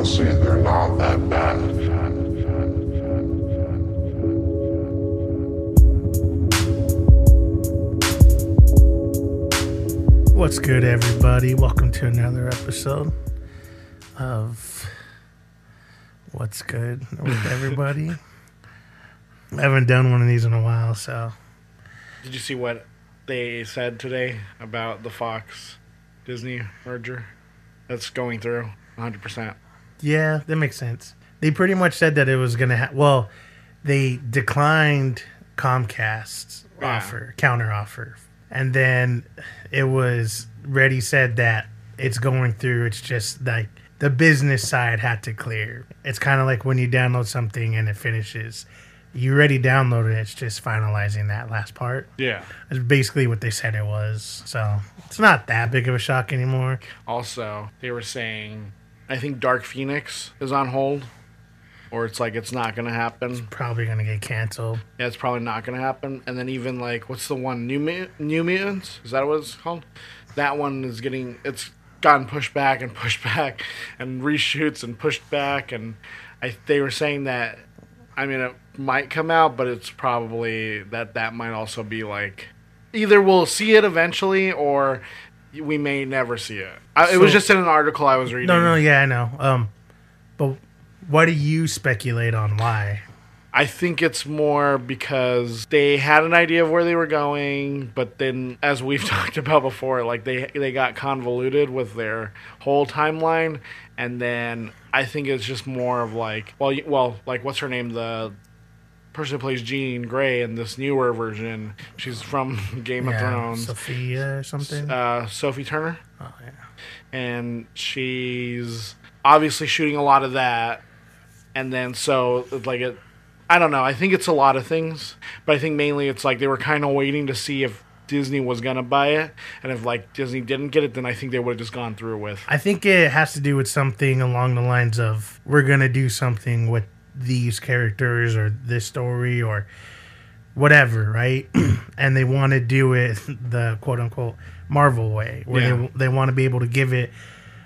honestly, they're not that bad. What's good, everybody? Welcome to another episode of What's Good with Everybody. I haven't done one of these in a while, so Did you see what they said today about the Fox Disney merger? That's going through 100%. Yeah, that makes sense. They pretty much said that it was gonna. Ha- well, they declined Comcast's Yeah. offer, counter offer, and then it was Reddy said that it's going through. It's just like the business side had to clear. It's kind of like when you download something and it finishes. You already downloaded it. It's just finalizing that last part. Yeah. It's basically what they said it was. So it's not that big of a shock anymore. Also, they were saying, I think Dark Phoenix is on hold, or it's like it's not to happen. Probably gonna get canceled. Yeah, it's probably not to happen. And then even like, what's the one? New, Mu- New Mutants? Is that what it's called? That one is getting, it's gotten pushed back and pushed back and reshoots and pushed back. And I, they were saying that, I mean, it might come out, but it's probably that that might also be like, either we'll see it eventually or we may never see it. I, it was just in an article I was reading. No, no, yeah, I know. Um, but what do you speculate on why? I think it's more because they had an idea of where they were going, but then, as we've talked about before, like they they got convoluted with their whole timeline, and then I think it's just more of like, well, well, like what's her name, the person who plays Jean Grey in this newer version, she's from Game of Thrones, Sophia or something. uh, Sophie Turner oh yeah. And she's obviously shooting a lot of that and then so like it i don't know i think it's a lot of things but i think mainly it's like they were kind of waiting to see if disney was gonna buy it and if like disney didn't get it then i think they would have just gone through with I think it has to do with something along the lines of we're gonna do something with these characters or this story or whatever, right? and they want to do it the quote unquote Marvel way, where Yeah. they they want to be able to give it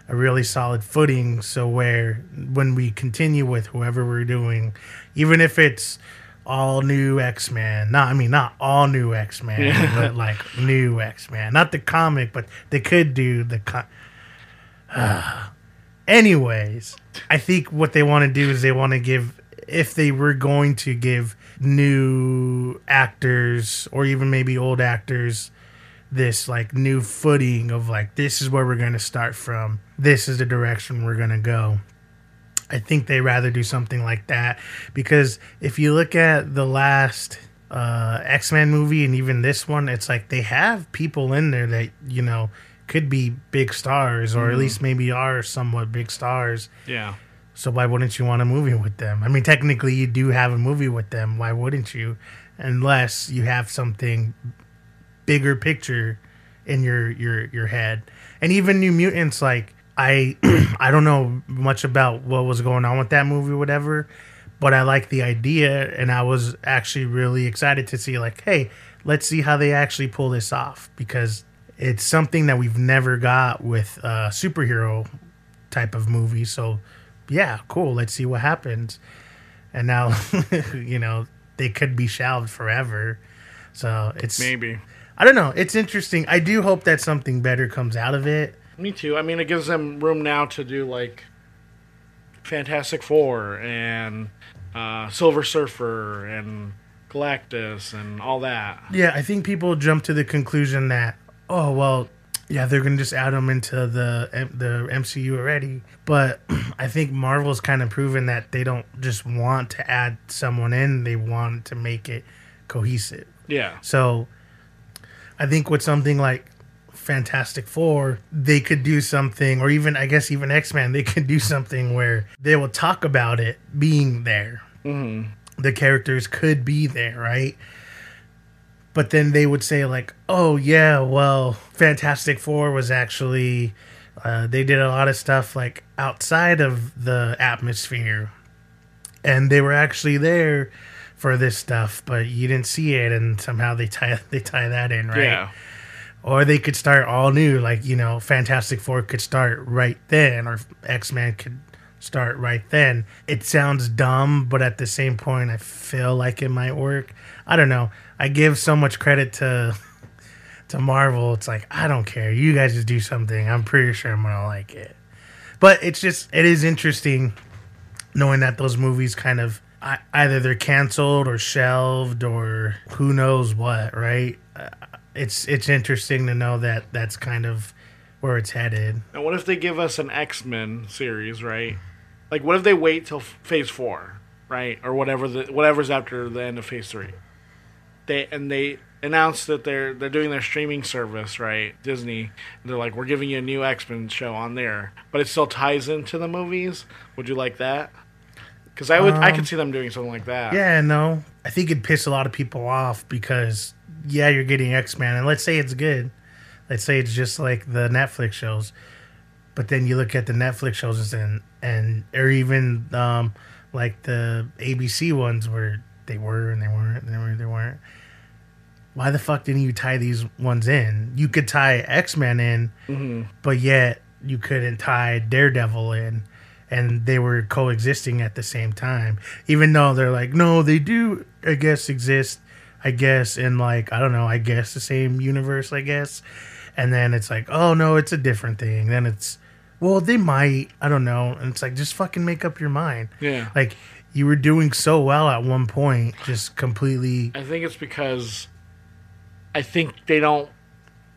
a really solid footing. So where when we continue with whoever we're doing, even if it's all new X Men, not I mean not all new X Men, Yeah. but like new X Men, not the comic, but they could do the. Co- Anyways, I think what they want to do is they want to give, if they were going to give new actors or even maybe old actors this like new footing of like, this is where we're going to start from, this is the direction we're going to go. I think they rather do something like that because if you look at the last uh, X Men movie and even this one, it's like they have people in there that you know could be big stars or at least maybe are somewhat big stars. yeah So why wouldn't you want a movie with them? I mean, technically you do have a movie with them. Why wouldn't you? Unless you have something bigger picture in your your your head. And even New Mutants like I I don't know much about what was going on with that movie or whatever, but I like the idea and I was actually really excited to see like, hey, let's see how they actually pull this off because it's something that we've never got with a superhero type of movie. So, yeah, cool. Let's see what happens. And now, you know, they could be shelved forever. So it's maybe I don't know. It's interesting. I do hope that something better comes out of it. me too i mean it gives them room now to do like fantastic four and uh, silver surfer and galactus and all that Yeah, I think people jump to the conclusion that oh well, yeah, they're gonna just add them into the the MCU already. But I think Marvel's kind of proven that they don't just want to add someone in; they want to make it cohesive. yeah So I think with something like Fantastic Four, they could do something, or even I guess even X Men, they could do something where they will talk about it being there. mm-hmm. The characters could be there, right? But then they would say like, "Oh yeah, well, Fantastic Four was actually uh, they did a lot of stuff like outside of the atmosphere, and they were actually there." For this stuff, but you didn't see it, and somehow they tie they tie that in, right? yeah or they could start all new like you know fantastic four could start right then or x-men could start right then. It sounds dumb, but at the same point, I feel like it might work. I don't know. I give so much credit to to Marvel. It's like I don't care. You guys just do something. I'm pretty sure I'm gonna like it. But it's just it is interesting knowing that those movies kind of Either they're canceled or shelved or who knows what. Right? Uh, it's it's interesting to know that that's kind of where it's headed. And what if they give us an X Men series, right? Like, what if they wait till Phase Four, right, or whatever the whatever's after the end of Phase Three? They and they announce that they're they're doing their streaming service, right? Disney. They're like, we're giving you a new X Men show on there, but it still ties into the movies. Would you like that? Because I would, I Um, could see them doing something like that. Yeah, no. I think it'd piss a lot of people off because yeah, you're getting X Men, and let's say it's good. Let's say it's just like the Netflix shows, but then you look at the Netflix shows and and or even um, like the ABC ones where they were and they weren't, and they were, they weren't. Why the fuck didn't you tie these ones in? You could tie X Men in, but yet you couldn't tie Daredevil in, and they were coexisting at the same time. Even though they're like, no, they do, I guess, exist. I guess in like I don't know, I guess the same universe, I guess. And then it's like, oh no, it's a different thing. Then it's, well, they might, I don't know. And it's like, just fucking make up your mind. Yeah. Like you were doing so well at one point, just completely. I think it's because I think they don't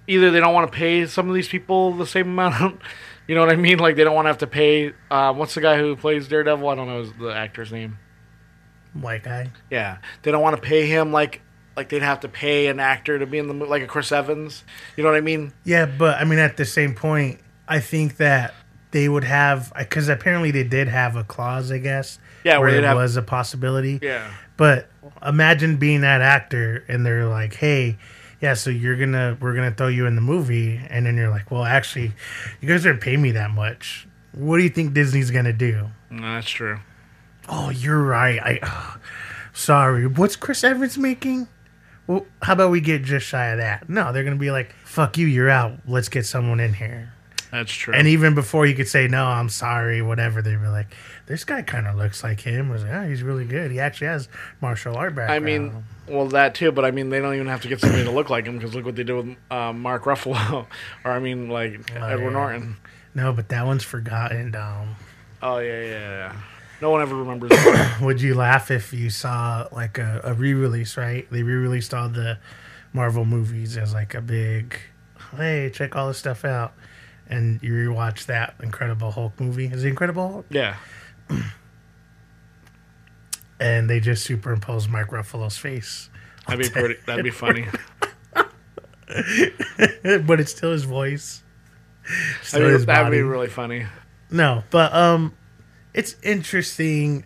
either they don't want to pay some of these people the same amount. you know what I mean? Like they don't want to have to pay. Uh, what's the guy who plays Daredevil? I don't know the actor's name. White guy. Yeah, they don't want to pay him like like they'd have to pay an actor to be in the mo- like a Chris Evans. You know what I mean? Yeah, but I mean, at the same point, I think that they would have because apparently they did have a clause, I guess. Yeah, where where it have- was a possibility. Yeah. But imagine being that actor and they're like, "Hey, yeah, so you're gonna we're gonna throw you in the movie," and then you're like, "Well, actually, you guys aren't paying me that much. What do you think Disney's gonna do?" No, that's true. Oh, you're right. I sorry. What's Chris Evans making? Well, how about we get just shy of that? No, they're gonna be like, "Fuck you, you're out. Let's get someone in here." That's true. And even before you could say no, I'm sorry, whatever, they'd be like, "This guy kind of looks like him." I was like, "Oh, he's really good. He actually has martial art background. I mean, well, that too, but I mean, they don't even have to get somebody to look like him because look what they did with uh, Mark Ruffalo, or I mean, like Edward yeah. Norton. no, but that one's forgotten. Um, Oh yeah, yeah, yeah. No one ever remembers. that. would you laugh if you saw like a, a re-release? Right, they re-released all the Marvel movies as like a big, hey, check all this stuff out, and you rewatch that Incredible Hulk movie. Is it Incredible Hulk? yeah, And they just superimpose Mark Ruffalo's face, that'd be pretty. That'd be funny. but it's still his voice. Still That'd, his that'd be body. really funny. No, but um, it's interesting.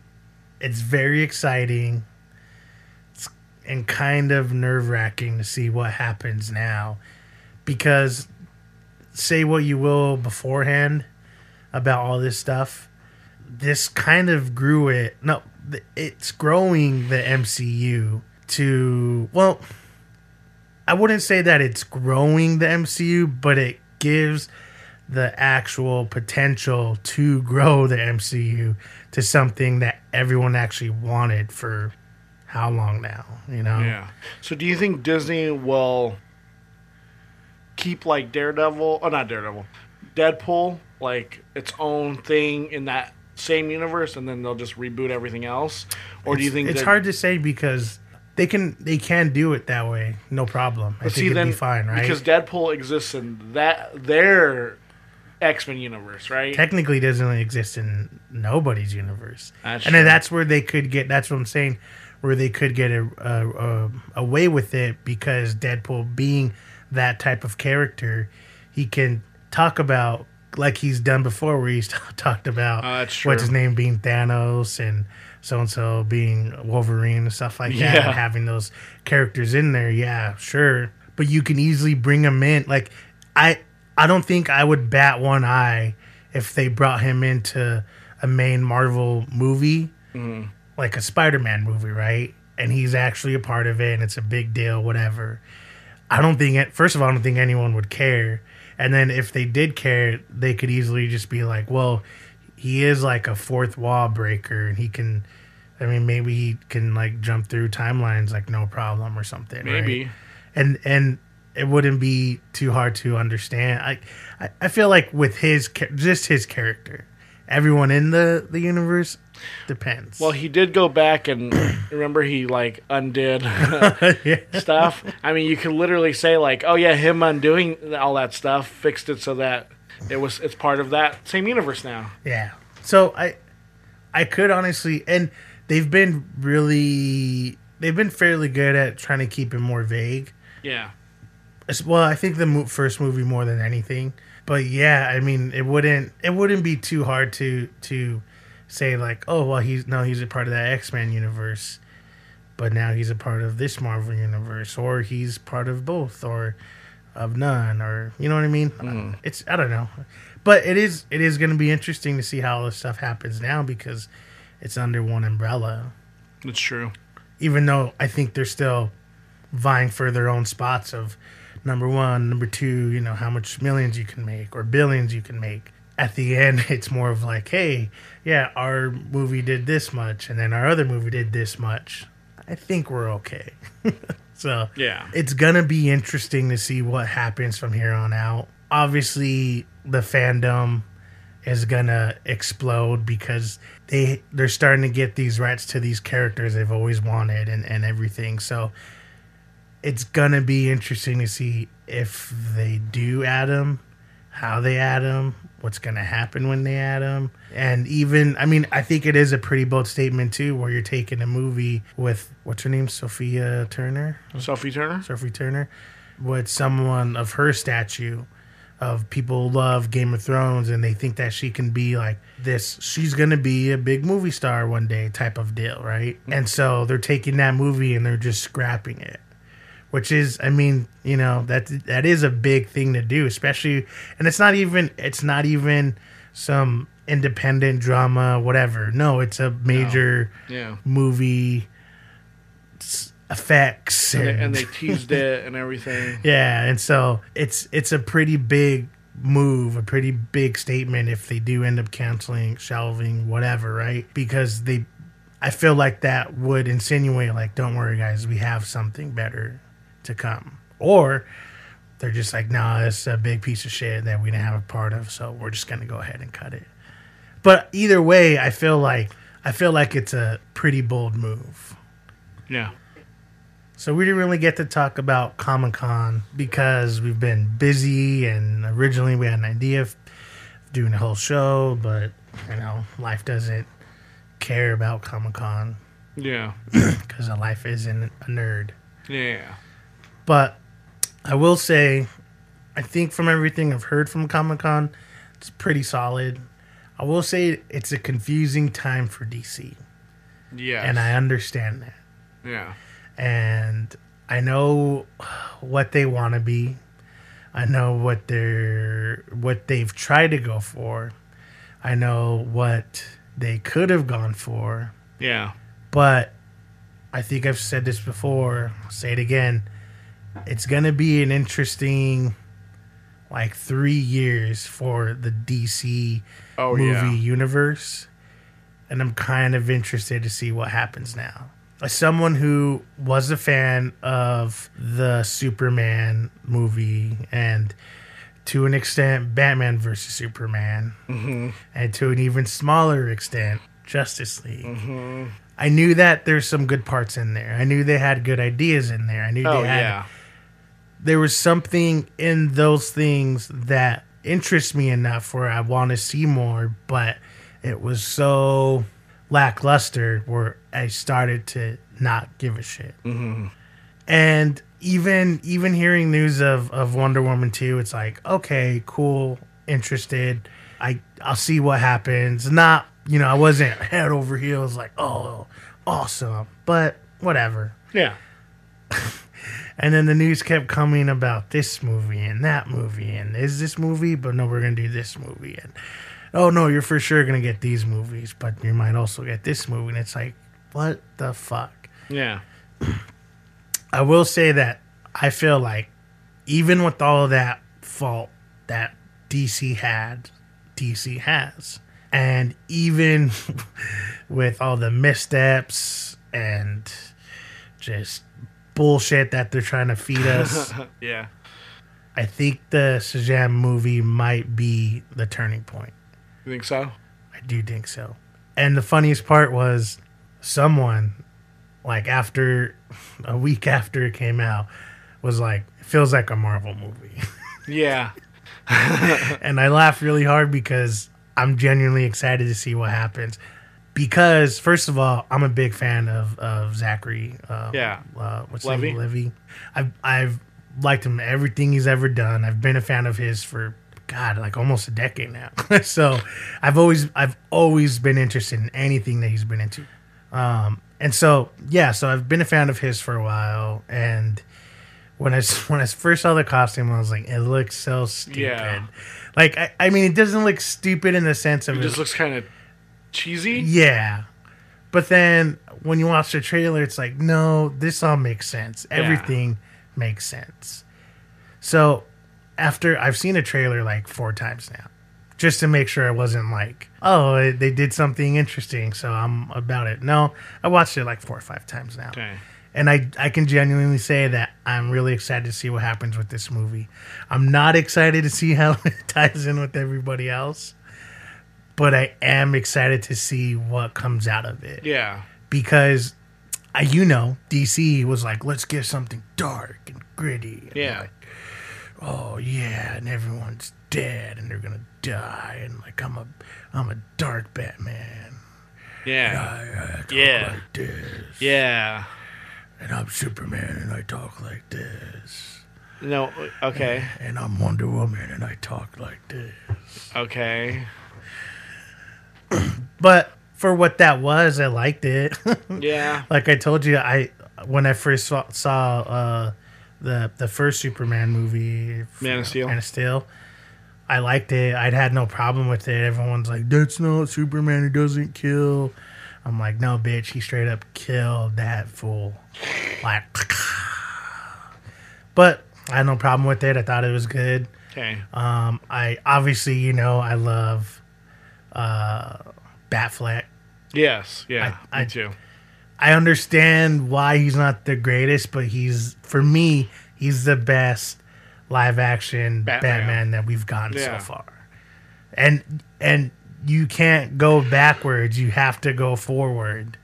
It's very exciting. It's, and kind of nerve wracking to see what happens now, because say what you will beforehand about all this stuff, this kind of grew it. No, it's growing the MCU to well. I wouldn't say that it's growing the MCU, but it gives the actual potential to grow the MCU to something that everyone actually wanted for how long now, you know? Yeah. So, do you think Disney will keep like Daredevil? Oh, not Daredevil. Deadpool like its own thing in that same universe, and then they'll just reboot everything else? Or do you It's- think it's that, hard to say because they can they can do it that way, no problem. I think see, it'd then be fine, right? because Deadpool exists in that their X Men universe, right? technically doesn't exist in nobody's universe. That's and then that's where they could get. That's what I'm saying. Where they could get a, a, a away with it because Deadpool being that type of character, he can talk about like he's done before, where he's talked about that's what's his name being Thanos and so and so being Wolverine and stuff like that, and having those characters in there. Yeah, sure, but you can easily bring them in. Like I, I don't think I would bat one eye if they brought him into a main Marvel movie, Mm-hmm. like a Spider-Man movie, right? And he's actually a part of it, and it's a big deal, whatever. I don't think it. First of all, I don't think anyone would care. And then if they did care, they could easily just be like, "Well, he is like a fourth wall breaker and he can I mean maybe he can like jump through timelines like no problem or something. right? Maybe. and and it wouldn't be too hard to understand. I I, I feel like with his just his character, everyone in the the universe depends. Well, he did go back and remember he like undid yeah. stuff. I mean, you could literally say like, "Oh yeah, him undoing all that stuff fixed it so that it was it's part of that same universe now." Yeah. So I I could honestly and they've been really they've been fairly good at trying to keep it more vague. Yeah. Well, I think the first movie more than anything. But yeah, I mean, it wouldn't it wouldn't be too hard to to say like, oh well, he's no, he's a part of that X Men universe, but now he's a part of this Marvel universe, or he's part of both, or of none, or you know what I mean? Hmm. Uh, it's I don't know, but it is it is going to be interesting to see how all this stuff happens now because it's under one umbrella. That's true. Even though I think they're still vying for their own spots of number one, number two, you know, how much millions you can make or billions you can make. At the end, it's more of like, hey, yeah, our movie did this much, and then our other movie did this much. I think we're okay. so Yeah. it's gonna be interesting to see what happens from here on out. Obviously, the fandom is gonna explode because they they're starting to get these rights to these characters they've always wanted and, and everything. So it's gonna be interesting to see if they do add them, how they add them, what's gonna happen when they add them, and even I mean I think it is a pretty bold statement too, where you're taking a movie with what's her name, Sophia Turner, Sophie Turner. Sophie Turner, with someone of her statue. Of people love Game of Thrones and they think that she can be like this. She's gonna be a big movie star one day, type of deal, right? Mm-hmm. And so they're taking that movie and they're just scrapping it which is i mean you know that that is a big thing to do especially and it's not even it's not even some independent drama whatever no it's a major Yeah. movie effects And and, they, and they teased it and everything. yeah and so it's it's a pretty big move a pretty big statement if they do end up canceling shelving whatever right because they i feel like that would insinuate like don't worry guys we have something better to come or they're just like no it's a big piece of shit that we didn't have a part of so we're just gonna go ahead and cut it but either way i feel like i feel like it's a pretty bold move Yeah. so we didn't really get to talk about Comic Con because we've been busy, and originally we had an idea of doing a whole show, but you know, life doesn't care about Comic Con Yeah. because life isn't a nerd. Yeah. But I will say, I think from everything I've heard from Comic Con, it's pretty solid. I will say it's a confusing time for DC, Yeah. and I understand that. Yeah. and I know what they want to be. I know what they're what they've tried to go for. I know what they could have gone for, Yeah. but I think I've said this before. I'll say it again. It's going to be an interesting like 3 years for the DC Oh movie yeah. universe. And I'm kind of interested to see what happens now. As someone who was a fan of the Superman movie and to an extent Batman versus Superman, Mm-hmm. and to an even smaller extent Justice League. I knew that there's some good parts in there. I knew they had good ideas in there. I knew Oh they had yeah. There was something in those things that interests me enough where I want to see more, but it was so lackluster where I started to not give a shit. Mm-hmm. And even even hearing news of, of Wonder Woman 2, it's like, okay, cool, interested. I I'll see what happens. Not you know, I wasn't head over heels like, oh, awesome. But whatever. Yeah. And then the news kept coming about this movie and that movie and is this movie, but no, we're gonna do this movie and oh no, you're for sure gonna get these movies, but you might also get this movie. And it's like, what the fuck? Yeah. I will say that I feel like even with all of that fault that DC had, DC has, And even with all the missteps and just bullshit that they're trying to feed us, yeah. I think the Shazam movie might be the turning point. You think so? I do think so. And the funniest part was someone, like after a week after it came out, was like, it feels like a Marvel movie. Yeah. and I laughed really hard because I'm genuinely excited to see what happens. Because first of all, I'm a big fan of of Zachary. Um, Yeah. uh, what's his Levi? name? Levi. I've I've liked him everything he's ever done. I've been a fan of his for God, like almost a decade now. so I've always I've always been interested in anything that he's been into. Um, and so yeah, so I've been a fan of his for a while, and when I when I first saw the costume, I was like, it looks so stupid. Yeah. Like I, I mean, it doesn't look stupid in the sense of It it- just looks kind of cheesy. yeah. But then when you watch the trailer, it's like, no, this all makes sense. Everything makes sense. So after I've seen a trailer like four times now, just to make sure I wasn't like, oh, they did something interesting, so I'm about it. No, I watched it like four or five times now. Okay. And I, I can genuinely say that I'm really excited to see what happens with this movie. I'm not excited to see how it ties in with everybody else, but I am excited to see what comes out of it. Yeah. Because, I, you know, DC was like, let's get something dark and gritty. And Yeah. like, oh yeah, and everyone's dead and they're gonna die, and like I'm a I'm a dark Batman. Yeah. I, I talk Yeah. like this. Yeah. And I'm Superman and I talk like this. No. Okay. And I'm Wonder Woman and I talk like this. Okay. But for what that was, I liked it. Yeah. like I told you, I when I first saw, saw uh, the the first Superman movie, Man of Steel. Man of Steel, I liked it. I'd had no problem with it. Everyone's like, "That's not Superman. He doesn't kill." I'm like, "No, bitch. He straight up killed that fool." Like, but I had no problem with it. I thought it was good. Okay. Um, I obviously, you know, I love uh, Batfleck. Yes. Yeah. I- me I- too. I understand why he's not the greatest, but he's for me, he's the best live action Batman. Batman, that we've gotten Yeah. so far. And and you can't go backwards, you have to go forward.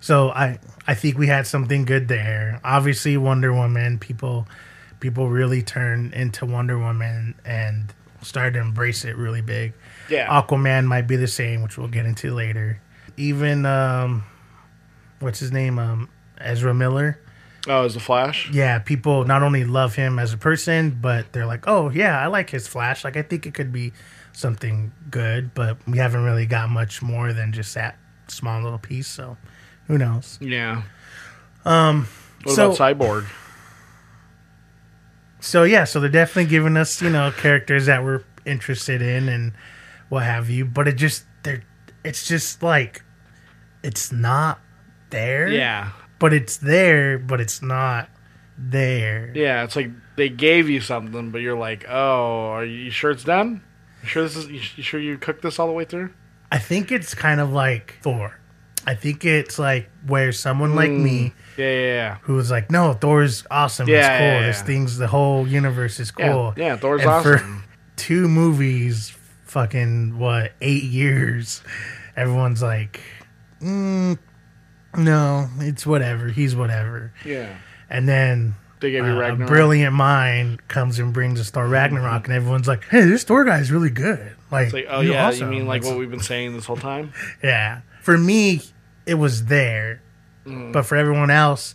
So I I think we had something good there. Obviously Wonder Woman, people people really turned into Wonder Woman and started to embrace it really big. Yeah. Aquaman might be the same, which we'll get into later. Even um, what's his name? Um, Ezra Miller. oh, is the Flash? Yeah, people not only love him as a person, but they're like, oh yeah, I like his Flash. Like I think it could be something good, but we haven't really got much more than just that small little piece. So who knows? Yeah. What Um, so about Cyborg? so yeah, so they're definitely giving us you know characters that we're interested in and what have you, but it just they're it's just like it's not there. Yeah. but it's there, but it's not there. Yeah. It's like they gave you something, but you're like, oh, are you sure it's done? You sure this is? You sure you cooked this all the way through? I think it's kind of like Thor. I think it's like where someone like hmm. me Yeah. Yeah. Yeah. who was like, "No, Thor's awesome. Yeah, it's cool. yeah, This thing's the whole universe is cool." yeah, Thor's And for awesome. two movies, fucking what eight years? Everyone's like, mm, "No, it's whatever. He's whatever." Yeah. And then They gave you uh, a brilliant mind comes and brings us Thor Ragnarok, and everyone's like, "Hey, this Thor guy's really good." Like, like, oh you're yeah, awesome. you mean like what we've been saying this whole time? Yeah. For me, it was there, Mm. but for everyone else,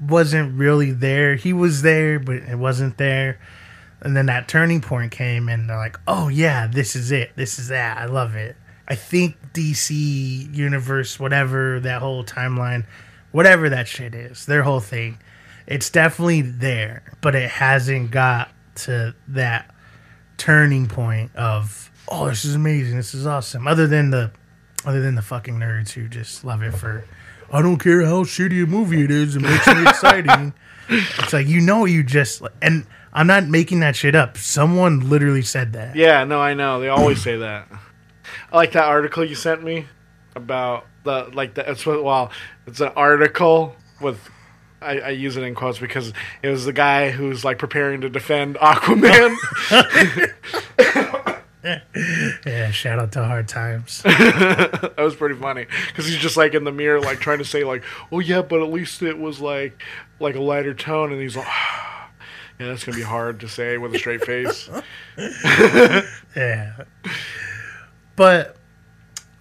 wasn't really there. He was there, but it wasn't there. And then that turning point came, and they're like, "Oh yeah, this is it. This is that. I love it." I think DC universe, whatever that whole timeline, whatever that shit is, their whole thing, it's definitely there, but it hasn't got to that turning point of oh this is amazing this is awesome other than the other than the fucking nerds who just love it for i don't care how shitty a movie it is it makes me exciting it's like you know you just and i'm not making that shit up someone literally said that Yeah, no, I know. They always say that. I like that article you sent me about the like the it's what well it's an article with I, I use it in quotes because it was the guy who's like preparing to defend Aquaman. Yeah, shout out to Hard Times. that was pretty funny because he's just like in the mirror, like trying to say like, "Oh yeah, but at least it was like like a lighter tone," and he's like, "Yeah, that's gonna be hard to say with a straight face." Yeah. But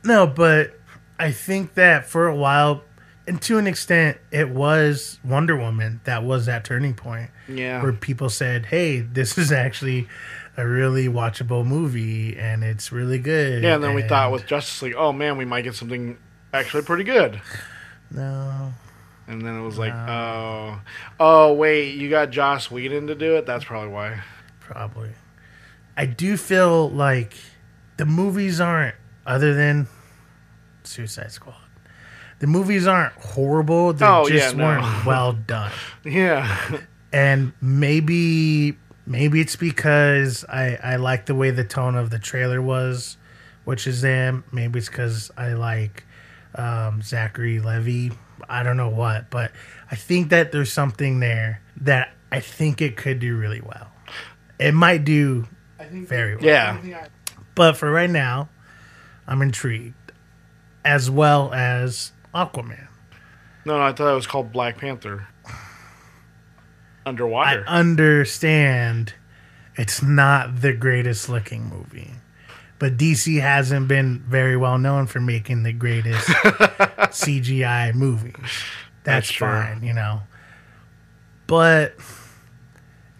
no, but I think that for a while and to an extent it was Wonder Woman that was that turning point Yeah, where people said, "Hey, this is actually a really watchable movie and it's really good." yeah, and then we thought with Justice League, "Oh man, we might get something actually pretty good." No. And then it was like, "Oh, oh wait, you got Joss Whedon to do it? That's probably why." Probably. I do feel like the movies aren't other than Suicide Squad. The movies aren't horrible. They Oh, yeah, just no. weren't well done. Yeah, And maybe maybe it's because I I like the way the tone of the trailer was, which is them. Maybe it's because I like um, Zachary Levi. I don't know what, but I think that there's something there that I think it could do really well. It might do very well. yeah. But for right now, I'm intrigued, as well as Aquaman. No, no, I thought it was called Black Panther. Underwater. I understand it's not the greatest looking movie, but DC hasn't been very well known for making the greatest CGI movies. That's, That's fine, you know. But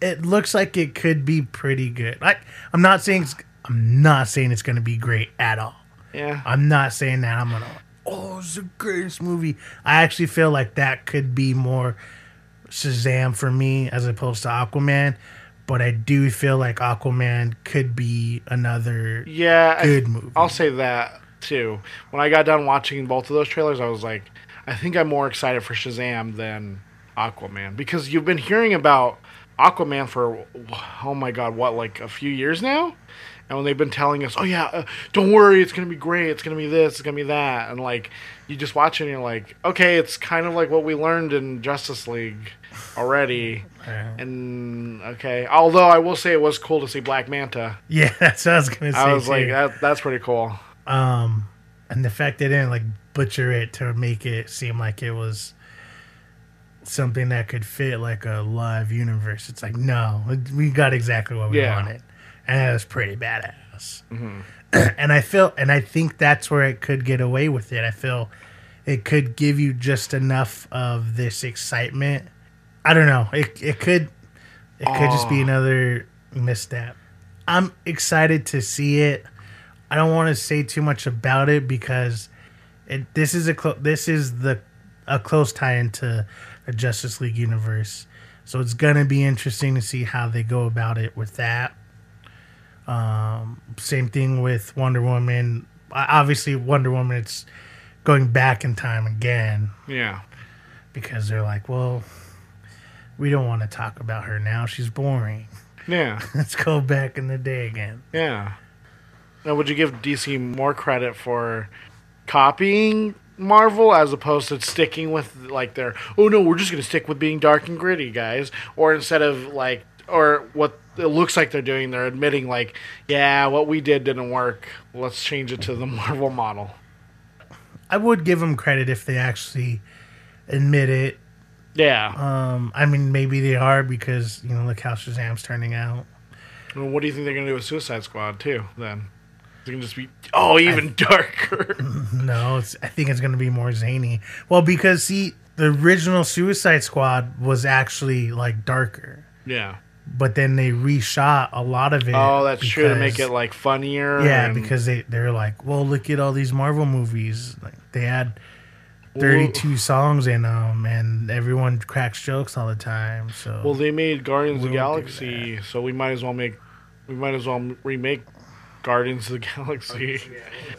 it looks like it could be pretty good. I, I'm not saying it's, I'm not saying it's going to be great at all. yeah. I'm not saying that I'm gonna. Oh, it's the greatest movie. I actually feel like that could be more Shazam for me as opposed to Aquaman. But I do feel like Aquaman could be another Yeah, I- good movie. I'll say that too. When I got done watching both of those trailers, I was like, I think I'm more excited for Shazam than Aquaman because you've been hearing about Aquaman for oh my god, what like a few years now. And when they've been telling us, "Oh yeah, uh, don't worry, it's gonna be great. It's gonna be this. It's gonna be that," and like you just watch it and you're like, "Okay, it's kind of like what we learned in Justice League already." Yeah. And okay, although I will say it was cool to see Black Manta. yeah, that's what I was gonna say. I was too. like, that, that's pretty cool. um, and the fact they didn't like butcher it to make it seem like it was something that could fit like a live universe. It's like no, we got exactly what we Yeah. wanted, and it was pretty badass. Mm-hmm. and I feel, and I think that's where it could get away with it. I feel it could give you just enough of this excitement. I don't know. It it could it could just be Oh. another misstep. I'm excited to see it. I don't want to say too much about it because it this is a clo- this is the a close tie into a Justice League universe. So it's gonna be interesting to see how they go about it with that. Um, same thing with Wonder Woman. Obviously, Wonder Woman. It's going back in time again Yeah. because they're like, well, we don't want to talk about her now. She's boring. Yeah. Let's go back in the day again. Yeah. Now, would you give DC more credit for copying Marvel as opposed to sticking with like their oh no, we're just gonna stick with being dark and gritty, guys, or instead of like or what it looks like they're doing, they're admitting like, yeah, what we did didn't work. Let's change it to the Marvel model. I would give them credit if they actually admit it. Yeah. Um, I mean, maybe they are because you know, look how Shazam's turning out. Well, what do you think they're gonna do with Suicide Squad too? Then it's gonna just be oh even darker. No, it's, I think it's going to be more zany. Well, because see, the original Suicide Squad was actually like darker, yeah. But then they reshot a lot of it. Oh, that's true to make it like funnier. Yeah, and- because they they're like, well, look at all these Marvel movies. Like they had thirty two songs in them, and everyone cracks jokes all the time. So Well, they made Guardians of the We'll do Galaxy, so we might as well make we might as well remake Guardians of the Galaxy. Oh,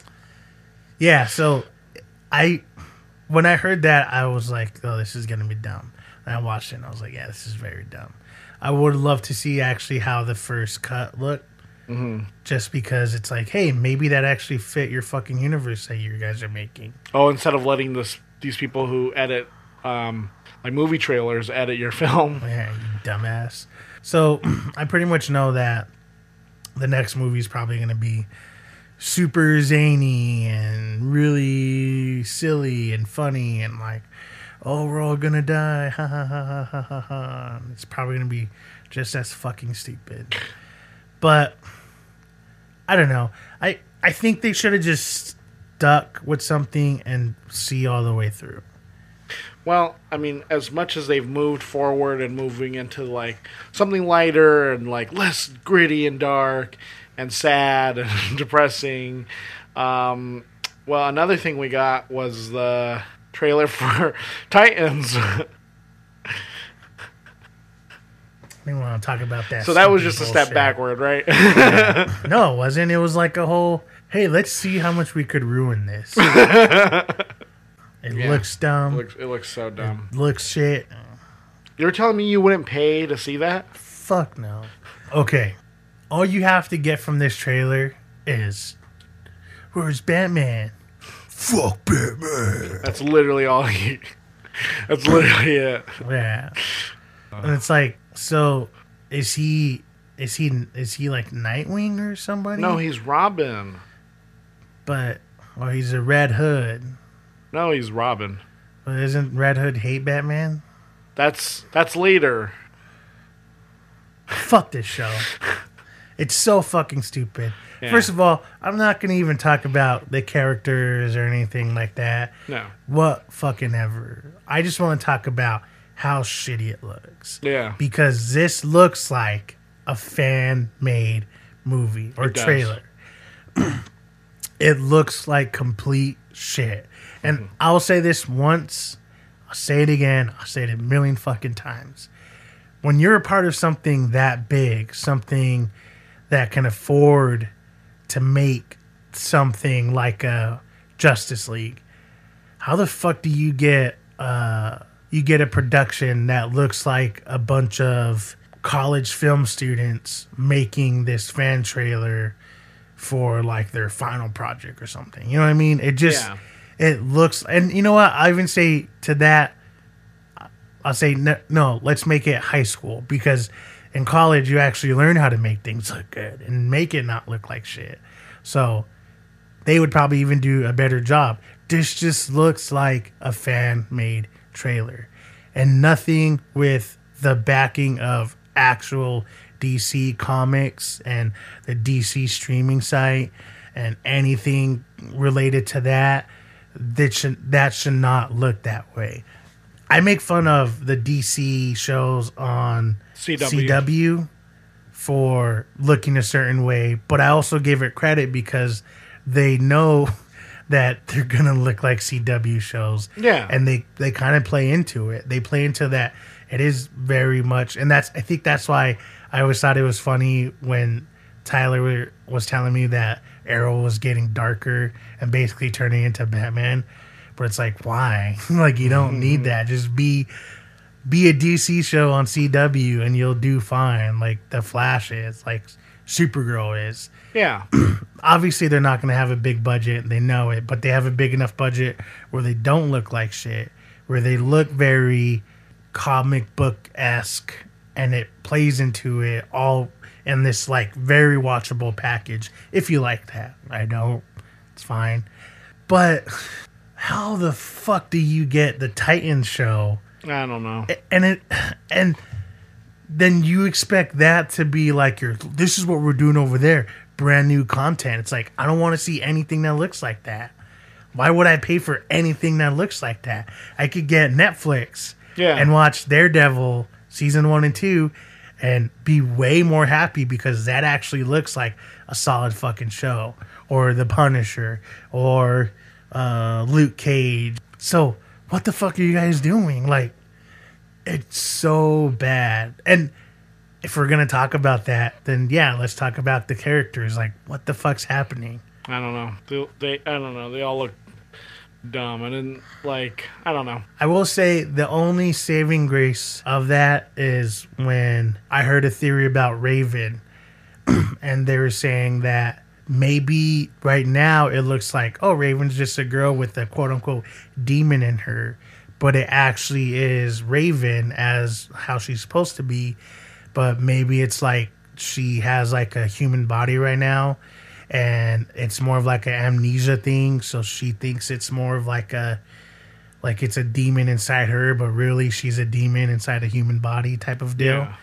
yeah, so I when I heard that, I was like, oh, this is gonna be dumb. And I watched it, and I was like, yeah, this is very dumb. I would love to see actually how the first cut looked just because it's like, hey, maybe that actually fit your fucking universe that you guys are making. Oh, instead of letting this these people who edit um, like movie trailers edit your film. Yeah, you dumbass. So I pretty much know that the next movie is probably going to be super zany and really silly and funny and like, oh, we're all gonna die. Ha ha ha ha ha ha ha. It's probably gonna be just as fucking stupid. But I don't know. I I think they should have just stuck with something and see all the way through. Well, I mean, as much as they've moved forward and moving into like something lighter and like less gritty and dark and sad and depressing. Um, well, another thing we got was the trailer for Titans. We want to talk about that. so that was stupid just a step bullshit. backward, right? No, it wasn't. It was like a whole. Hey, let's see how much we could ruin this. it Yeah. looks it, dumb. looks, it looks so dumb. looks shit. You're telling me you wouldn't pay to see that? Fuck no. Okay, all you have to get from this trailer is where's Batman? Fuck Batman. That's literally all he. That's literally it. Yeah, and it's like, so is he? Is he? Is he like Nightwing or somebody? No, he's Robin. but or he's a Red Hood. No, he's Robin. But isn't Red Hood hate Batman? That's that's later. Fuck this show. It's so fucking stupid. Yeah. First of all, I'm not gonna even talk about the characters or anything like that. No. What fucking ever. I just want to talk about how shitty it looks. Yeah. Because this looks like a fan made movie or It trailer. it looks like complete shit. And mm-hmm. I'll say this once, I'll say it again, I'll say it a million fucking times. When you're a part of something that big, something that can afford to make something like a Justice League, how the fuck do you get uh you get a production that looks like a bunch of college film students making this fan trailer for like their final project or something. You know what I mean? It just Yeah. it looks and you know what? I even say to that I'll say no, no, let's make it high school because in college you actually learn how to make things look good and make it not look like shit. So they would probably even do a better job. This just looks like a fan made trailer and nothing with the backing of actual DC comics and the DC streaming site and anything related to that that should that should not look that way. I make fun of the DC shows on CW. CW for looking a certain way, but I also give it credit because they know that they're gonna look like CW shows. Yeah. and they they kind of play into it. They play into that. It is very much, and that's I think that's why I always thought it was funny when Tyler was telling me that Arrow was getting darker and basically turning into Batman. But it's like, why? like you don't need mm-hmm. that. Just be be a DC show on CW and you'll do fine. Like the Flash is, like Supergirl is. Yeah. Obviously, they're not going to have a big budget. They know it, but they have a big enough budget where they don't look like shit, where they look very comic book esque, and it plays into it all in this like very watchable package. If you like that, I don't. It's fine, but how the fuck do you get the Titans show? I don't know. and it and then you expect that to be like your this is what we're doing over there. Brand new content. It's like i don't want to see anything that looks like that. Why would i pay for anything that looks like that? I could get netflix Yeah. and watch daredevil season one and two and be way more happy because that actually looks like a solid fucking show. Or the punisher or uh luke cage. So what the fuck are you guys doing like it's so bad. And if we're gonna talk about that, then yeah, let's talk about the characters. Like, what the fuck's happening? I don't know. They, they I don't know. They all look dumb. I didn't like. I don't know. I will say the only saving grace of that is when I heard a theory about Raven and they were saying that maybe right now it looks like oh Raven's just a girl with a quote unquote demon in her, but it actually is Raven as how she's supposed to be, but maybe it's like she has like a human body right now and it's more of like an amnesia thing. So she thinks it's more of like a like it's a demon inside her but really she's a demon inside a human body type of deal. Yeah.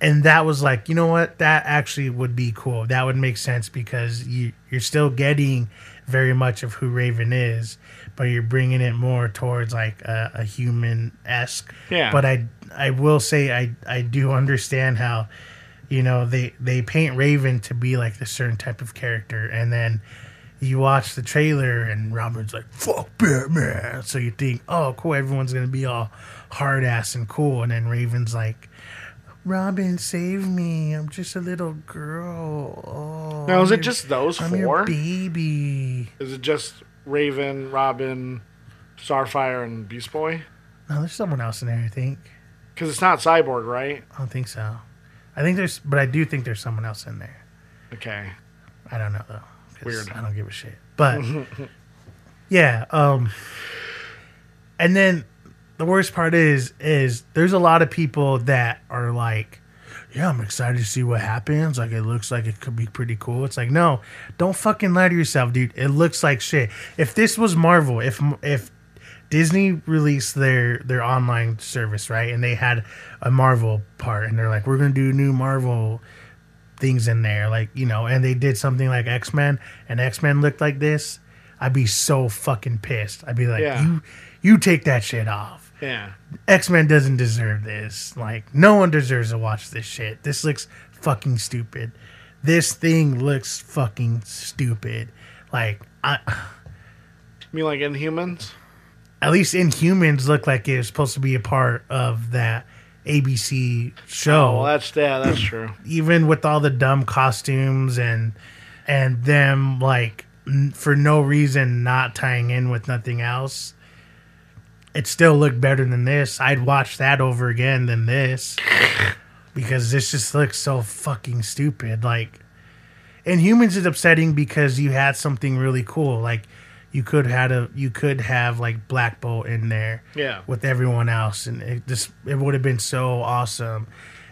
And that was like you know what? That actually would be cool. That would make sense because you you're still getting very much of who raven is but you're bringing it more towards like a, a human esque Yeah. but i i will say i i do understand how you know they they paint raven to be like this certain type of character. And then you watch the trailer and robin's like fuck batman. So you think oh cool. Everyone's gonna be all hard ass and cool. And then raven's like Robin, save me! I'm just a little girl. Oh, Now, is I'm it your- just those I'm four? your baby. Is it just Raven, Robin, Starfire, and Beast Boy? No, there's someone else in there. I think. Because it's not Cyborg, right? I don't think so. I think there's, but I do think there's someone else in there. Okay. I don't know though. Weird. I don't give a shit. But yeah, um, and then the worst part is, is there's a lot of people that are like, yeah, I'm excited to see what happens. Like, it looks like it could be pretty cool. It's like, no, don't fucking lie to yourself, dude. It looks like shit. If this was Marvel, if if Disney released their their online service, right, and they had a Marvel part, and they're like, we're gonna do new Marvel things in there, like you know, and they did something like X Men, and X Men looked like this, I'd be so fucking pissed. I'd be like, Yeah. you you take that shit off. Yeah. X Men doesn't deserve this. Like, no one deserves to watch this shit. This looks fucking stupid. This thing looks fucking stupid. Like, I, You mean like Inhumans? at least Inhumans look like it was supposed to be a part of that ABC show. Oh, well, that's yeah, that's true. even with all the dumb costumes and and them like n- for no reason not tying in with nothing else it still looked better than this. I'd watch that over again than this. Because this just looks so fucking stupid like Inhumans is upsetting because you had something really cool like you could had a you could have like black bolt in there Yeah. with everyone else and it just it would have been so awesome.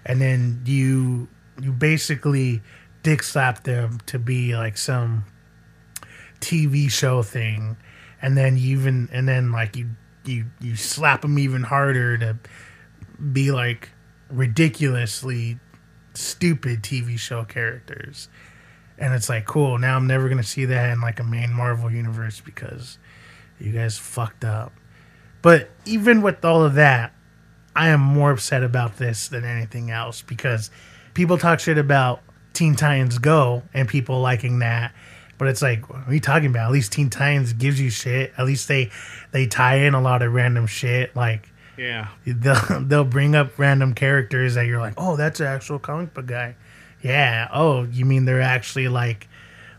And then you you basically dick slap them to be like some TV show thing and then you even and then like you you you slap them even harder to be like ridiculously stupid TV show characters and it's like cool now I'm never going to see that in like a main Marvel universe because you guys fucked up but even with all of that, I am more upset about this than anything else because people talk shit about Teen Titans Go and people liking that. But it's like, what are you talking about? At least Teen Titans gives you shit. At least they they tie in a lot of random shit. Like Yeah. they'll they'll bring up random characters that you're like, oh, that's an actual comic book guy. Yeah. Oh, you mean they're actually like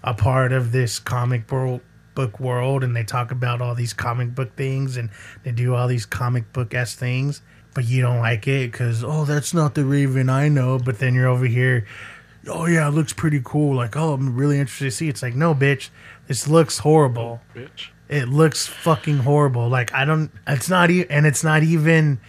a part of this comic book book world, and they talk about all these comic book things, and they do all these comic book s things. But you don't like it because oh, that's not the Raven I know. But then you're over here. Oh yeah, it looks pretty cool. Like oh, I'm really interested to see. It's like no, bitch, this looks horrible oh, Bitch. it looks fucking horrible. Like I don't. It's not even, and it's not even.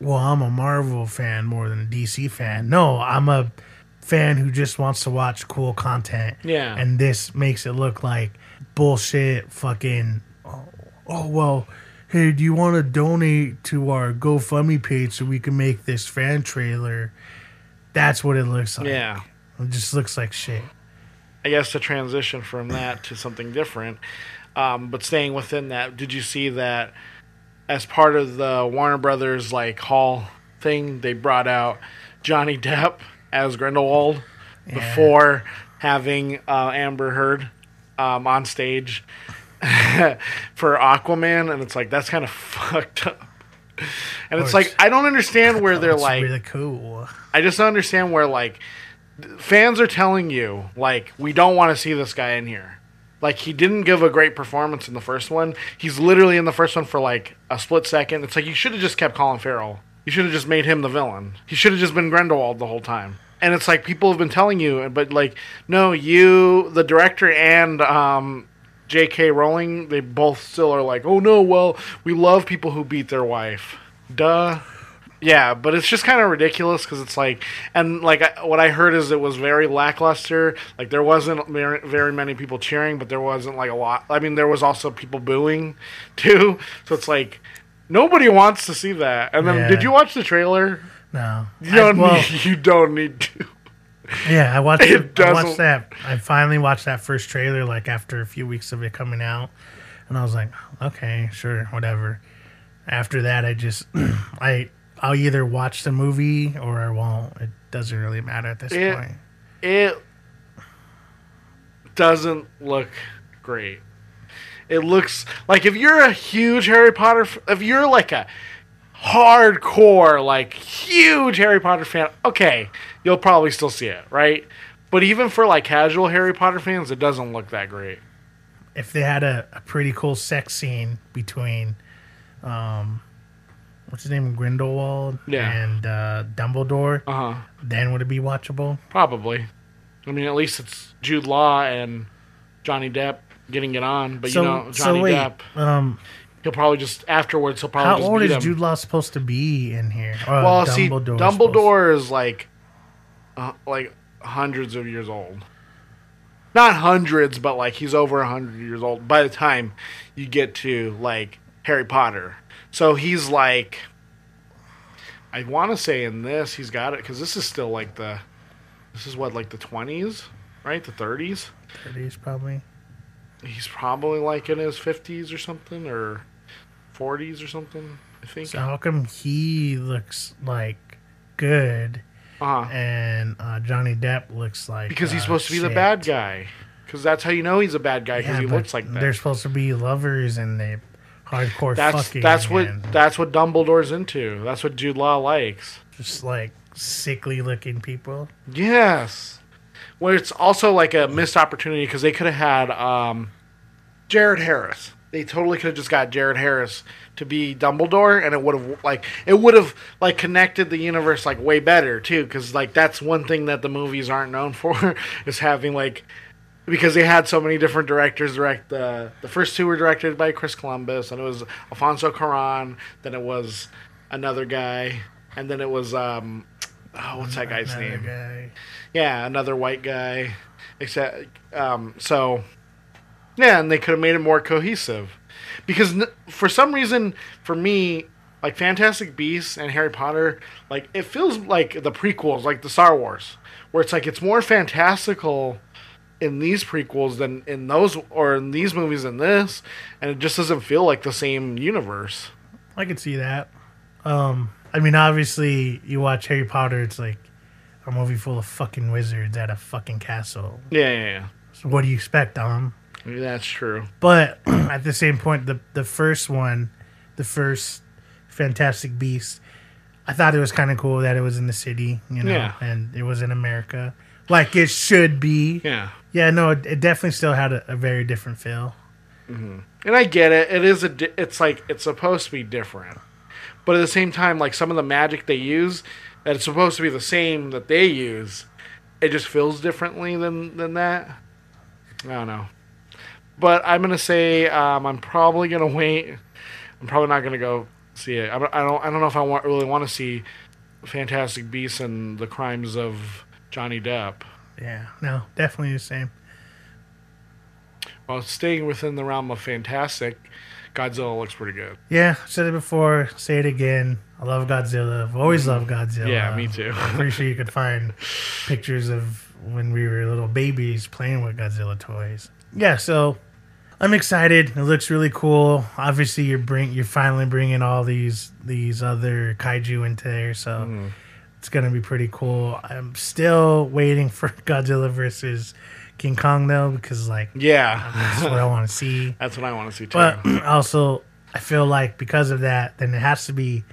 Well, I'm a Marvel fan more than a DC fan. No, I'm a fan who just wants to watch cool content. Yeah. And this makes it look like bullshit. Fucking. Oh, oh well. Hey, do you want to donate to our GoFundMe page so we can make this fan trailer? That's what it looks like. Yeah. It just looks like shit. I guess to transition from that to something different, um, but staying within that, did you see that as part of the Warner Brothers like Hall thing, they brought out Johnny Depp as Grindelwald before having uh, Amber Heard um, on stage for Aquaman, and it's like that's kind of fucked up. And it's course. like I don't understand where they're like really cool. I just don't understand where like fans are telling you like we don't want to see this guy in here. Like he didn't give a great performance in the first one. He's literally in the first one for like a split second. It's like you should have just kept Colin Farrell. You should have just made him the villain. He should have just been Grindelwald the whole time. and it's like people have been telling you, but like, no, you, the director, and um, J.K. Rowling, they both still are like, oh no, well, we love people who beat their wife. Duh. Yeah, but it's just kind of ridiculous because it's like, and like I, what I heard is it was very lackluster. Like there wasn't very, very many people cheering, but there wasn't like a lot. I mean, there was also people booing too. So it's like nobody wants to see that. And then, Yeah. did you watch the trailer? No, You don't. I, well, need, you don't need to. yeah, I watched. It It, I watched that. I finally watched that first trailer, like after a few weeks of it coming out, and I was like, oh, okay, sure, whatever. After that, I just, I, I'll either watch the movie or I won't. It doesn't really matter at this It- point. It doesn't look great. It looks like if you're a huge Harry Potter, if you're like a hardcore, like huge Harry Potter fan, okay, you'll probably still see it, right? But even for like casual Harry Potter fans, it doesn't look that great. If they had a, a pretty cool sex scene between, um, what's his name, Grindelwald, Yeah. and uh, Dumbledore, Uh huh. then would it be watchable? Probably. I mean, at least it's Jude Law and Johnny Depp getting it on. But you know, Johnny Depp, um, he'll probably just afterwards. He'll probably how old is him. Jude Law supposed to be in here? Or Well, see, Dumbledore's Dumbledore is like, uh, like hundreds of years old. Not hundreds, but like he's over a hundred years old by the time you get to like Harry Potter. So he's like, I want to say in this he's got it because this is still like the, this is what like the twenties, right? The thirties. Thirties probably. He's probably like in his fifties or something or forties or something. I think. So how come he looks like good uh-huh. and uh, Johnny Depp looks like Because he's uh, supposed to be the bad guy. Because that's how you know he's a bad guy. Because Yeah, he looks like that. They're supposed to be lovers and they hardcore That's fucking. that's what that's what Dumbledore's into. That's what Jude Law likes. just like sickly looking people. Yes. Well, it's also like a missed opportunity because they could have had um, Jared Harris. They totally could have just got Jared Harris to be Dumbledore, and it would have like it would have like connected the universe like way better too. Because like that's one thing that the movies aren't known for is having like because they had so many different directors direct the the first two were directed by Chris Columbus, and it was Alfonso Cuarón. Then it was another guy, and then it was um, oh, what's that guy's Another name? guy. Yeah, another white guy. Except, um, so yeah, and they could have made it more cohesive because n- for some reason, for me, like Fantastic Beasts and Harry Potter, like it feels like the prequels, like the Star Wars, where it's like it's more fantastical in these prequels than in those or in these movies than this, and it just doesn't feel like the same universe. I could see that. Um, I mean, obviously, you watch Harry Potter, it's like a movie full of fucking wizards at a fucking castle. Yeah, yeah, yeah. So what do you expect, Dom? yeah. That's true. But at the same point, the the first one, the first Fantastic Beast, I thought it was kind of cool that it was in the city, you know, Yeah. and it was in America, like it should be. Yeah. Yeah, no, it, it definitely still had a, a very different feel. and I get it. It is a. di- It's like it's supposed to be different, but at the same time, like some of the magic they use, that it's supposed to be the same that they use, it just feels differently than than that. I don't know, but I'm gonna say um, I'm probably gonna wait. I'm probably not gonna go see it. I don't. I don't, I don't know if I want, really want to see Fantastic Beasts and the Crimes of Johnny Depp. Yeah, no, definitely the same. Well, staying within the realm of fantastic, Godzilla looks pretty good. Yeah, said it before, say it again. I love Godzilla. I've always loved Godzilla. Yeah, me too. I'm pretty sure you could find pictures of when we were little babies playing with Godzilla toys. Yeah, so I'm excited. It looks really cool. Obviously, you're bring you're finally bringing all these these other kaiju into there, so Mm-hmm. It's gonna be pretty cool. I'm still waiting for Godzilla versus King Kong though, because like Yeah. that's what I want to see. That's what I want to see too. But also, I feel like because of that, then it has to be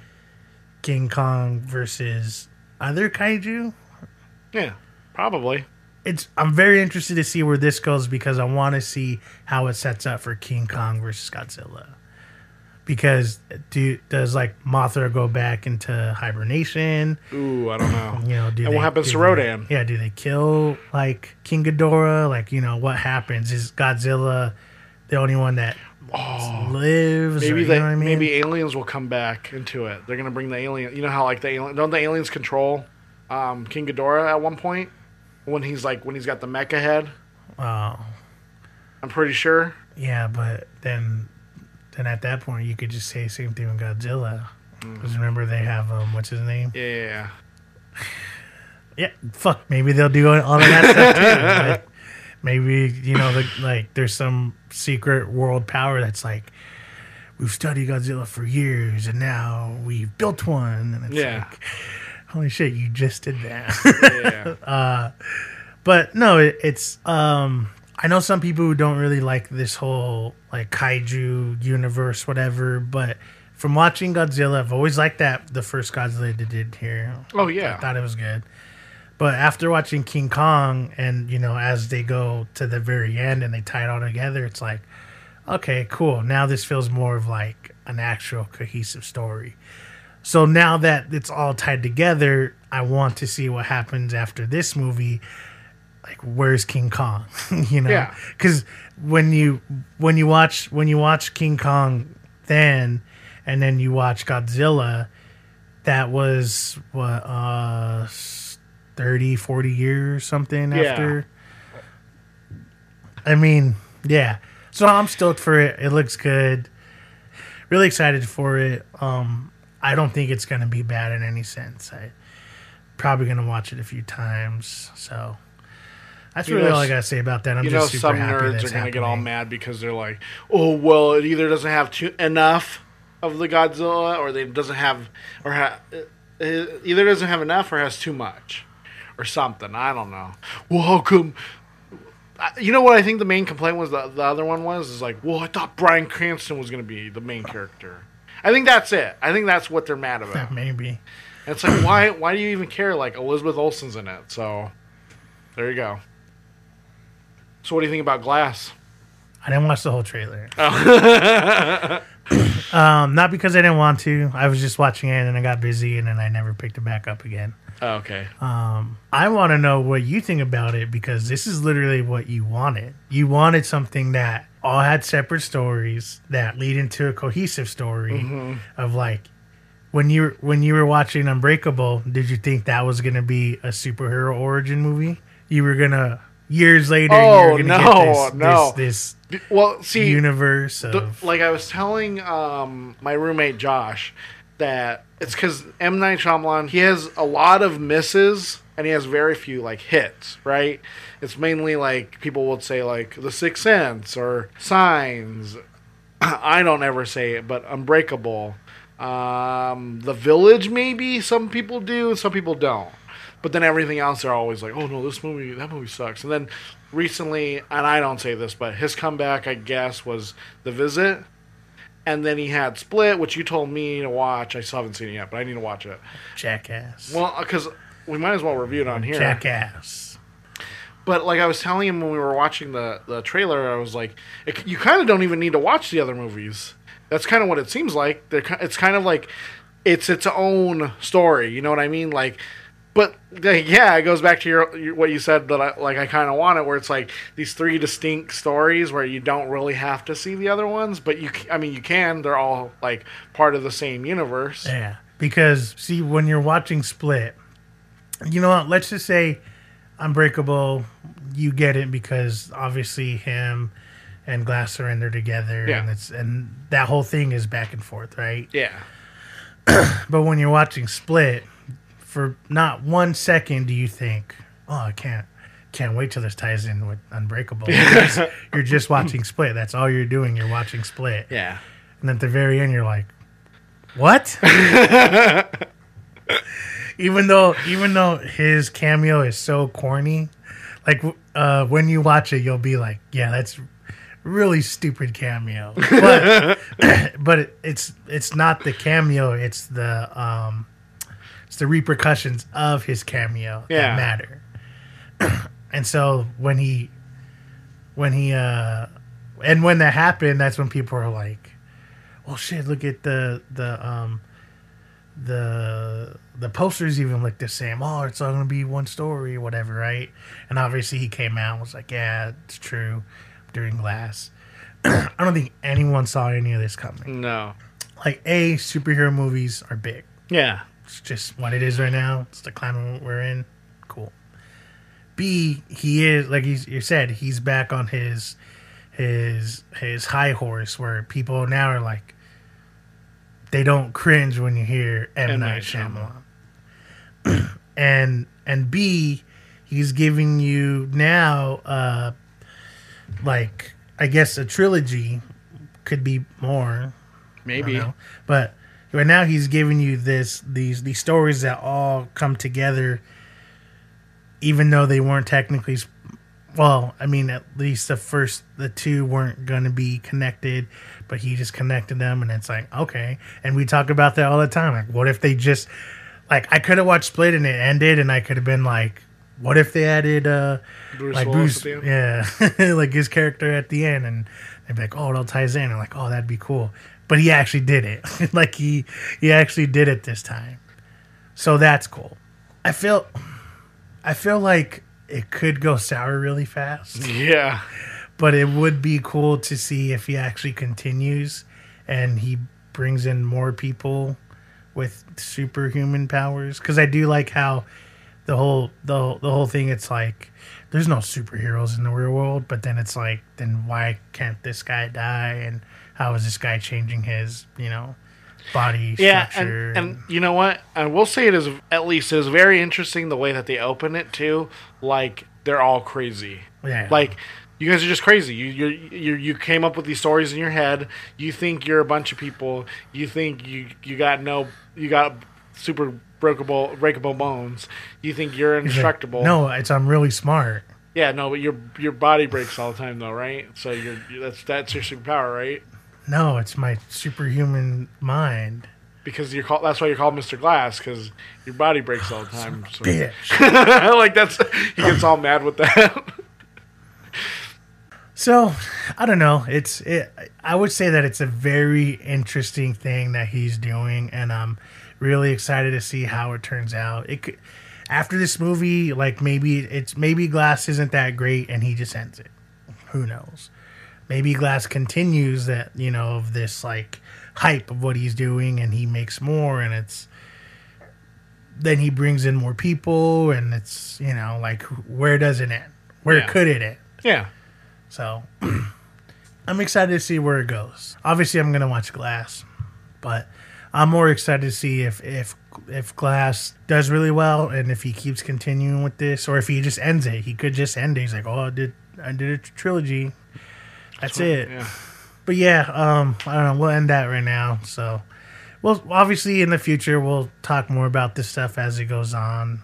King Kong versus other kaiju. yeah, probably. It's I'm very interested to see where this goes because I want to see how it sets up for King Kong versus Godzilla. Because do does like Mothra go back into hibernation? Ooh, I don't know. You know, do And what happens to they- Rodan? yeah, do they kill like King Ghidorah? Like, you know, what happens? Is Godzilla the only one that lives? Oh. Maybe or, you they, know what I mean? maybe aliens will come back into it. They're gonna bring the alien. You know how like the alien don't the aliens control um, King Ghidorah at one point when he's like when he's got the mecha head. Oh, I'm pretty sure. yeah, but then then at that point you could just say the same thing with Godzilla. Because remember they have um what's his name? Yeah, yeah, fuck. Maybe they'll do all of that stuff too. Maybe you know, the, like there's some secret world power that's like, we've studied Godzilla for years, and now we've built one. And it's Yeah. like, holy shit, you just did that. yeah, yeah. but no, it, it's. um I know some people who don't really like this whole like kaiju universe, whatever. But from watching Godzilla, I've always liked that the first Godzilla they did here. oh yeah, I thought it was good. But after watching King Kong, and you know, as they go to the very end and they tie it all together, it's like, okay, cool. Now this feels more of like an actual cohesive story. So now that it's all tied together, I want to see what happens after this movie. Like, where's King Kong? you know, Yeah. because when you when you watch when you watch King Kong then, and then you watch Godzilla, that was what uh 30 40 years something Yeah. after? I mean yeah. So i'm stoked for it. It looks good. Really excited for it. Um i don't think it's gonna be bad in any sense. I probably gonna watch it a few times so that's You really know, all i gotta say about that i'm you know, some nerds are gonna get all mad because they're like, "Oh, well, it either doesn't have too enough of the Godzilla, or it doesn't have, or ha- uh, uh, either doesn't have enough, or has too much, or something." I don't know. Well, how come? Uh, you know what I think the main complaint was the, the other one was is like, well, I thought Bryan Cranston was going to be the main character. I think that's it. I think that's what they're mad about. maybe And it's like, why? Why do you even care? Like Elizabeth Olsen's in it, so there you go. So what do you think about Glass? i didn't watch the whole trailer Oh. um not because i didn't want to i was just watching it and i got busy and then i never picked it back up again Oh, okay. I want to know what you think about it because this is literally what you wanted. You wanted something that all had separate stories that lead into a cohesive story of like when you when you were watching Unbreakable, did you think that was going to be a superhero origin movie? You were going to years later Oh, going to no, get this, no. this Well, see, universe the- like I was telling um, my roommate Josh that it's because M Night Shyamalan he has a lot of misses and he has very few like hits. Right? It's mainly like people would say like The Sixth Sense or Signs. I don't ever say it, but Unbreakable, um, The Village maybe some people do, some people don't. But then everything else they're always like, oh no, this movie, that movie sucks. And then recently, and I don't say this, but his comeback, I guess, was The Visit. And then he had Split, which you told me to watch. I still haven't seen it yet, but I need to watch it. jackass. Well, because we might as well review it on here. jackass. But like I was telling him when we were watching the the trailer, I was like, it, you kind of don't even need to watch the other movies. That's kind of what it seems like. They're, it's kind of like it's its own story. You know what I mean? Like, but yeah, it goes back to your, your what you said that I like. I kind of want it where it's like these three distinct stories where you don't really have to see the other ones, but you. I mean, you can. They're all like part of the same universe. Yeah, because see, when you're watching Split, you know what? Let's just say Unbreakable, you get it because obviously him and Glass are in there together, Yeah. and it's and that whole thing is back and forth, right? Yeah. But when you're watching Split, for not one second do you think, "Oh, I can't." Can't wait till this ties in with Unbreakable. You're just, watching Split. That's all you're doing. You're watching Split. Yeah. And at the very end, you're like, "What?" even though, even though his cameo is so corny, like uh, when you watch it, you'll be like, "Yeah, that's really stupid cameo." But, but it, it's it's not the cameo; it's the um, the repercussions of his cameo Yeah. that matter. and so when he, when he, uh, and when that happened, that's when people are like well, shit. Look at the the um the the posters even look the same. Oh, it's all gonna be one story, or whatever, right? And obviously he came out and was like, yeah, it's true. During Glass, I don't think anyone saw any of this coming. No. Like, a superhero movies are big. Yeah. It's just what it is right now. It's the climate we're in. Cool. B, he is like he's, you said, he's back on his his his high horse where people now are like they don't cringe when you hear M, M. Night Night Shyamalan. and and B, he's giving you now uh like I guess a trilogy could be more Maybe. But right now he's giving you this these these stories that all come together, even though they weren't technically. Well, I mean, at least the first the two weren't going to be connected, but he just connected them, and it's like okay. And we talk about that all the time. Like, what if they just like I could have watched Split and it ended, and I could have been like, what if they added uh Bruce like Willis Bruce, at the end? yeah, like his character at the end, and they'd be like, "Oh, it all ties in." And like, "Oh, that'd be cool." But he actually did it. like he he actually did it this time, so that's cool. I feel, I feel like it could go sour really fast, Yeah. but it would be cool to see if he actually continues and he brings in more people with superhuman powers. Because I do like how the whole the the whole thing. It's like there's no superheroes in the real world, but then it's like, then why can't this guy die? And how is this guy changing his, you know, body Yeah, structure? and, and you know what? I will say it is at least it is very interesting the way that they open it too. Like they're all crazy. Yeah. Like you guys are just crazy. You you you you came up with these stories in your head. You think you're a bunch of people. You think you you got no you got super breakable breakable bones. You think you're He's like, indestructible. no, it's I'm really smart. Yeah, no, but your your body breaks all the time though, right? So you're that's that's your superpower, right? No, it's my superhuman mind. Because you're called that's why you're called Mr. Glass because your body breaks all the time. So. Bitch. like that's he gets all mad with that. So, I don't know. It's it, I would say that it's a very interesting thing that he's doing, and I'm really excited to see how it turns out. It could, after this movie, like maybe it's maybe Glass isn't that great, and he just ends it. Who knows? Maybe Glass continues that you know of this like hype of what he's doing, and he makes more, and it's then he brings in more people, and it's you know like where does it end? Where Yeah. could it end? yeah. So I'm excited to see where it goes. Obviously, I'm gonna watch Glass, but I'm more excited to see if if if Glass does really well and if he keeps continuing with this, or if he just ends it. He could just end it. He's like, oh, I did I did a trilogy. That's it. Yeah. But yeah, um, I don't know. We'll end that right now. So, well, obviously in the future we'll talk more about this stuff as it goes on.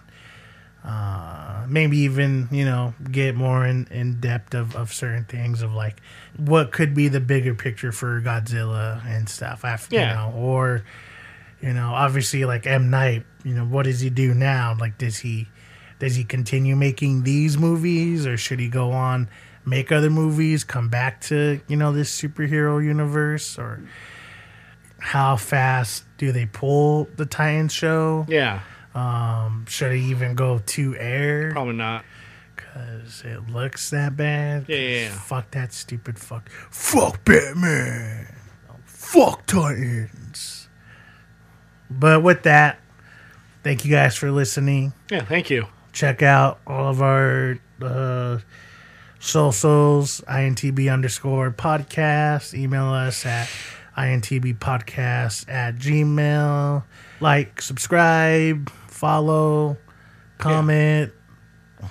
Uh, maybe even you know get more in, in depth of, of certain things of like what could be the bigger picture for Godzilla and stuff. After Yeah. you know, or you know, obviously like M Night. You know, what does he do now? Like, does he does he continue making these movies, or should he go on make other movies, come back to you know this superhero universe, or how fast do they pull the Titans show? Yeah. Um, should he even go to air? Probably not. Because it looks that bad. Yeah, yeah, yeah. 'Cause Fuck that stupid fuck. Fuck Batman. Fuck Titans. But with that, thank you guys for listening. Yeah. Thank you. Check out all of our uh, socials, INTB underscore podcast. Email us at intbpodcast at gmail. Like, subscribe, follow, comment,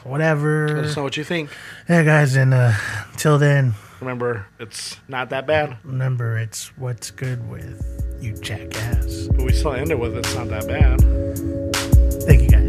whatever. Let us know what you think. Yeah, guys, and uh, till then, Remember, it's not that bad, remember it's what's good with you, jackass. but we still end it with it's not that bad. Thank you, guys.